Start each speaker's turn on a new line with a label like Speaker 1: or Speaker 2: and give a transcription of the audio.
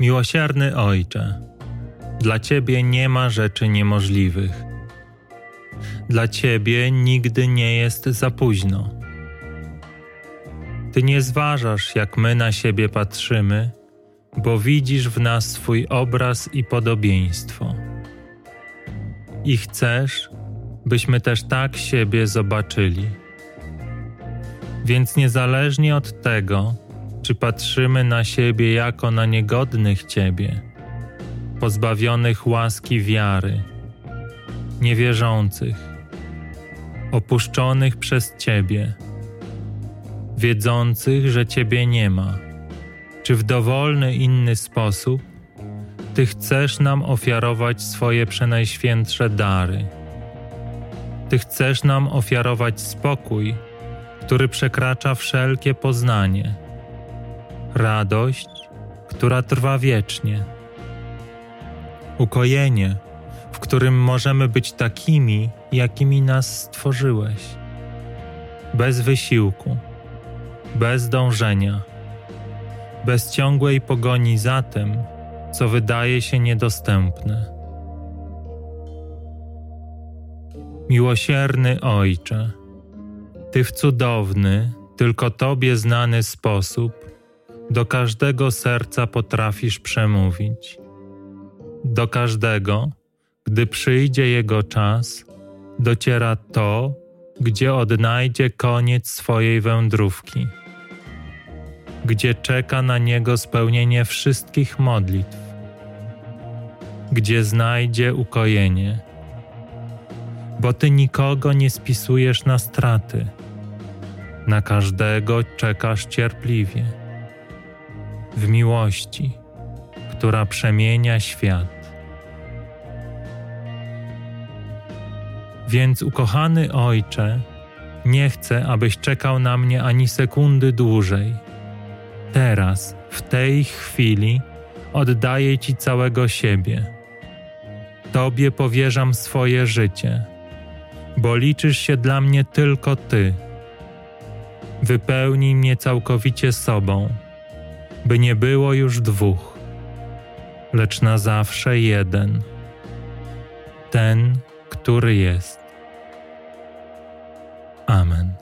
Speaker 1: Miłosierny Ojcze, dla Ciebie nie ma rzeczy niemożliwych. Dla Ciebie nigdy nie jest za późno. Ty nie zważasz, jak my na siebie patrzymy, bo widzisz w nas swój obraz i podobieństwo. I chcesz, byśmy też tak siebie zobaczyli. Więc niezależnie od tego, czy patrzymy na siebie jako na niegodnych Ciebie, pozbawionych łaski wiary, niewierzących, opuszczonych przez Ciebie, wiedzących, że Ciebie nie ma, czy w dowolny inny sposób Ty chcesz nam ofiarować swoje przenajświętsze dary. Ty chcesz nam ofiarować spokój, który przekracza wszelkie poznanie, radość, która trwa wiecznie, ukojenie, w którym możemy być takimi, jakimi nas stworzyłeś, bez wysiłku, bez dążenia, bez ciągłej pogoni za tym, co wydaje się niedostępne. Miłosierny Ojcze, Ty w cudowny, tylko Tobie znany sposób do każdego serca potrafisz przemówić. Do każdego, gdy przyjdzie jego czas, dociera to, gdzie odnajdzie koniec swojej wędrówki, gdzie czeka na niego spełnienie wszystkich modlitw, gdzie znajdzie ukojenie bo Ty nikogo nie spisujesz na straty. Na każdego czekasz cierpliwie, w miłości, która przemienia świat. Więc, ukochany Ojcze, nie chcę, abyś czekał na mnie ani sekundy dłużej. Teraz, w tej chwili, oddaję Ci całego siebie. Tobie powierzam swoje życie bo liczysz się dla mnie tylko Ty. Wypełnij mnie całkowicie sobą, by nie było już dwóch, lecz na zawsze jeden, ten, który jest. Amen.